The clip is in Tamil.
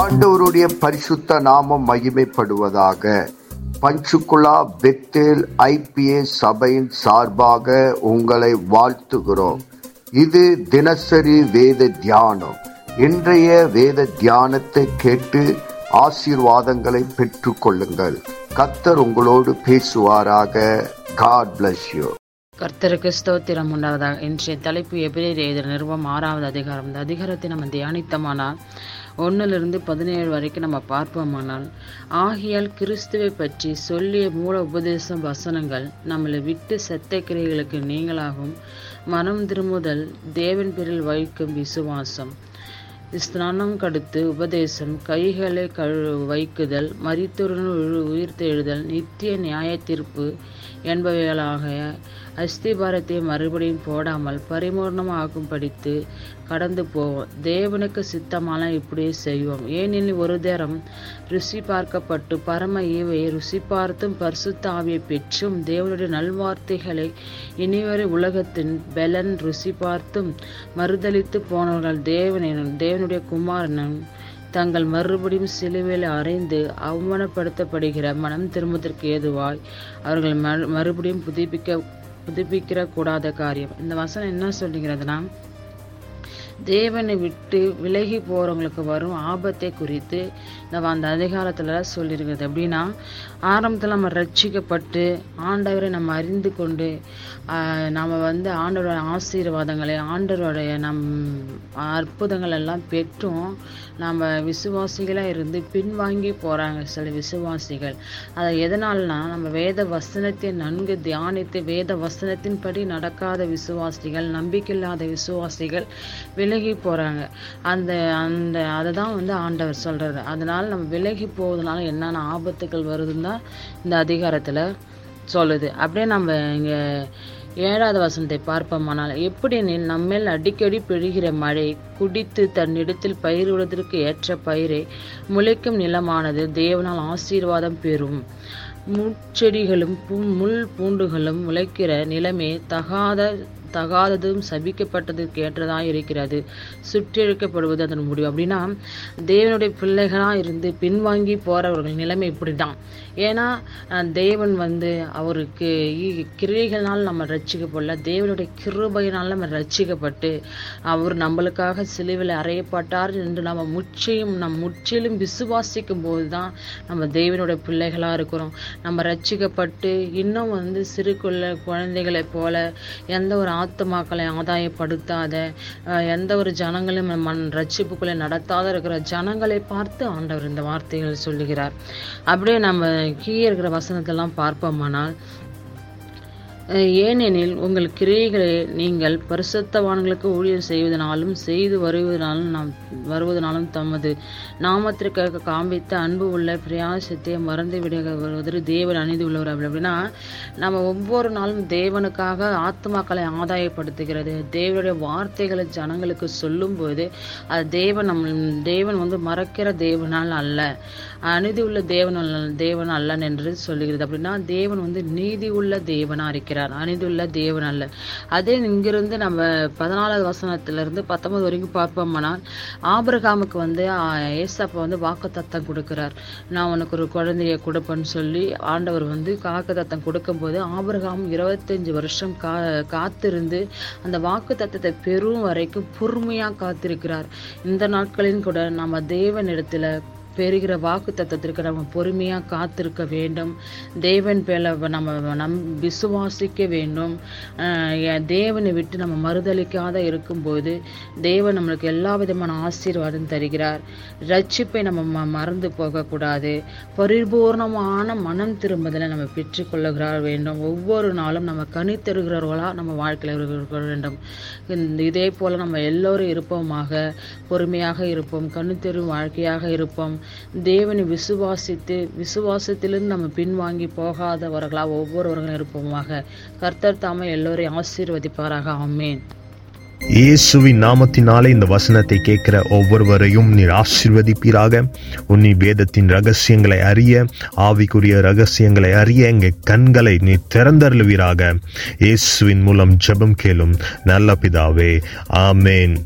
ஆண்டவருடைய பரிசுத்த நாமம் மகிமைப்படுவதாக. பஞ்சுகுலா பெத்தேல் ஐபிஏ சபையின் சார்பாக உங்களை வாழ்த்துகிறோம். இது தினசரி வேத தியானம். இன்றைய வேத தியானத்தை கேட்டு ஆசீர்வாதங்களை பெற்று கொள்ளுங்கள். கத்தர் உங்களோடு பேசுவாராக. காட் பிளஸ் யூ கர்த்தருக்கு ஸ்தோத்திரம் உண்டாவதாக. இன்றைய தலைப்பு எபிரேர் எழுதிய நிறுவம் ஆறாவது அதிகாரம். இந்த அதிகாரத்தை நம்ம தியானித்தமானால் ஒன்றிலிருந்து பதினேழு வரைக்கும் நம்ம பார்ப்போமானால் ஆகியால் கிறிஸ்துவை பற்றி சொல்லிய மூல உபதேச வசனங்கள் நம்மளை விட்டு செத்த கிரைகளுக்கு நீங்களாகும். மனம் திரும்புதல் தேவன் பேரில் வைக்கும் விசுவாசம். ஸ்நானம் கடுத்து உபதேசம் கைகளை கழு வைக்குதல் மரித்துடன் உயிர்த்தெழுதல் நித்திய நியாய தீர்ப்பு என்பவைகளாக அஸ்திபாரத்தை மறுபடியும் போடாமல் பரிமூர்ணமாகும் படித்து கடந்து போவோம். தேவனுக்கு சித்தமான இப்படியே செய்வோம். ஏனெனில் ஒரு தேரம் ருசி பார்க்கப்பட்டு பரம ஈவை ருசி பார்த்தும் பரிசுத்தாவியை பெற்றும் தேவனுடைய நல்வார்த்தைகளை இனிவரை உலகத்தின் பெலன் ருசி பார்த்தும் மறுதளித்து போனவர்கள் தேவனும் தேவனுடைய குமாரனும் தங்கள் மறுபடியும் சிலுவையில் அறைந்து அவமானப்படுத்தப்படுகிற மனம் திரும்புவதற்கு ஏதுவாய் அவர்கள் மறுபடியும் புதுப்பிக்க புதுப்பிக்கிற கூடாத காரியம். இந்த வசனம் என்ன சொல்லுகிறதுனா தேவனை விட்டு விலகி போகிறவங்களுக்கு வரும் ஆபத்தை குறித்து நம்ம அந்த அதிகாரத்தில் சொல்லியிருக்கிறது எப்படின்னா ஆரம்பத்தில் நம்ம ரட்சிக்கப்பட்டு ஆண்டவரை நம்ம அறிந்து கொண்டு நம்ம வந்து ஆண்டவரோட ஆசீர்வாதங்களை ஆண்டவருடைய நம் அற்புதங்கள் எல்லாம் பெற்றும் நம்ம விசுவாசிகளாக இருந்து பின்வாங்கி போகிறாங்க சில விசுவாசிகள். அதை எதனால்னா நம்ம வேத வசனத்தை நன்கு தியானித்து வேத வசனத்தின்படி நடக்காத விசுவாசிகள் நம்பிக்கையில்லாத விசுவாசிகள் விலகி போகிறாங்க அந்த அந்த அதை தான் வந்து ஆண்டவர் சொல்கிறது அதனால் நம்ம விலகி போவதனால என்னென்ன ஆபத்துகள் வருதுன்னு தான் இந்த அதிகாரத்தில் சொல்லுது. அப்படியே நம்ம இங்கே ஏழாவது வசனத்தை பார்ப்போமானால் எப்படினில் நம்மேல் அடிக்கடி பெழுகிற மழை குடித்து தன்னிடத்தில் பயிரிடுவதற்கு ஏற்ற பயிரை முளைக்கும் நிலமானது தேவனால் ஆசீர்வாதம் பெறும். முட்செடிகளும் பூ முள் பூண்டுகளும் முளைக்கிற நிலமே தகாத தகாததும் சபிக்கப்பட்டதுக்கு ஏற்றதாக இருக்கிறது. சுற்றிழுக்கப்படுவது அதன் முடிவு. அப்படின்னா தேவனுடைய பிள்ளைகளாக இருந்து பின்வாங்கி போகிறவர்கள் நிலைமை இப்படி தான் ஏன்னா தேவன் வந்து அவருக்கு கிரியைகளால் நம்ம ரட்சிக்கப்படல. தேவனுடைய கிருபையினால் நம்ம ரட்சிக்கப்பட்டு அவர் நம்மளுக்காக சிலுவில் அறையப்பட்டார் என்று நம்ம முற்றிலும் நம் முற்றிலும் விசுவாசிக்கும் போது தான் நம்ம தேவனுடைய பிள்ளைகளாக இருக்கிறோம். நம்ம ரட்சிக்கப்பட்டு இன்னும் வந்து சிறு குள்ள குழந்தைகளைப் போல எந்த ஒரு ஆத்துமாக்களை ஆதாயப்படுத்தாத எந்த ஒரு ஜனங்களையும் மண் ரட்சிப்புக்குள்ளே நடத்தாத இருக்கிற ஜனங்களை பார்த்து ஆண்டவர் இந்த வார்த்தைகள் சொல்லுகிறார். அப்படியே நம்ம கீழே இருக்கிற வசனத்தெல்லாம் பார்ப்போமானால் ஏனெனில் உங்கள் கிரியைகளை நீங்கள் பரிசுத்தவான்களுக்கு ஊழியம் செய்வதனாலும் செய்து வருவதனாலும் நாம் வருவதனாலும் தமது நாமத்திற்காக காண்பித்த அன்பு உள்ள பிரயாசத்தை மறந்து விட தேவன் அணிந்து உள்ளவர் அப்படின்னா நம்ம ஒவ்வொரு நாளும் தேவனுக்காக ஆத்மாக்களை ஆதாயப்படுத்துகிறது. தேவனுடைய வார்த்தைகளை ஜனங்களுக்கு சொல்லும்போது அது தேவன் நம் தேவன் வந்து மறக்கிற தேவனால் அல்ல. அநீதி உள்ள தேவன் தேவன் அல்லன் என்று சொல்லுகிறது. அப்படின்னா தேவன் வந்து நீதி உள்ள தேவனாக இருக்கிறார். அணிந்துள்ள தேவன் அல்ல. அதே இங்கிருந்து நம்ம பதினாலாவது வசனத்திலிருந்து பத்தொன்பது வரைக்கும் பார்ப்போம்னால் ஆபிரகாமுக்கு வந்து ஏசப்பா வந்து வாக்கு தத்தம் கொடுக்கிறார். நான் உனக்கு ஒரு குழந்தைய கொடுப்பேன்னு சொல்லி ஆண்டவர் வந்து காக்கு தத்தம் கொடுக்கும்போது ஆபிரகாம் இருபத்தஞ்சு வருஷம் கா காத்திருந்து அந்த வாக்கு தத்தத்தை பெறும் வரைக்கும் பொறுமையாக காத்திருக்கிறார். இந்த நாட்களின் கூட நம்ம தேவனிடத்தில் பெறுகிற வாக்கு தத்துவத்திற்கு நம்ம பொறுமையாக காத்திருக்க வேண்டும். தேவன் பேல நம்ம நம் விசுவாசிக்க வேண்டும். தேவனை விட்டு நம்ம மறுதளிக்காத இருக்கும்போது தேவன் நம்மளுக்கு எல்லா விதமான ஆசீர்வாதம் தருகிறார். ரட்சிப்பை நம்ம மறந்து போகக்கூடாது. பரிபூர்ணமான மனம் திரும்புதலை நம்ம பெற்றுக்கொள்ளுகிற வேண்டும். ஒவ்வொரு நாளும் நம்ம கனி தருகிறவர்களாக நம்ம வாழ்க்கையில் இருக்க வேண்டும். இதே போல் நம்ம எல்லோரும் இருப்போமாக பொறுமையாக இருப்போம். கண்ணு தெரு வாழ்க்கையாக இருப்போம். தேவனை விசுவாசித்து விசுவாசத்திலிருந்து நம்ம பின்வாங்கி போகாதவர்களாக ஒவ்வொருவர்களும் இருப்போமாக. கர்த்தர் தாமே எல்லோரையும் ஆசீர்வதிப்பாராக. ஆமேன். இயேசுவின் நாமத்தினாலே இந்த வசனத்தை கேட்கிற ஒவ்வொருவரையும் நீர் ஆசிர்வதிப்பீராக. உன்னி வேதத்தின் ரகசியங்களை அறிய ஆவிக்குரிய ரகசியங்களை அறிய எங்கள் கண்களை நீ திறந்தருளுவீராக. இயேசுவின் மூலம் ஜெபம் கேளும் நல்ல பிதாவே. ஆமேன்.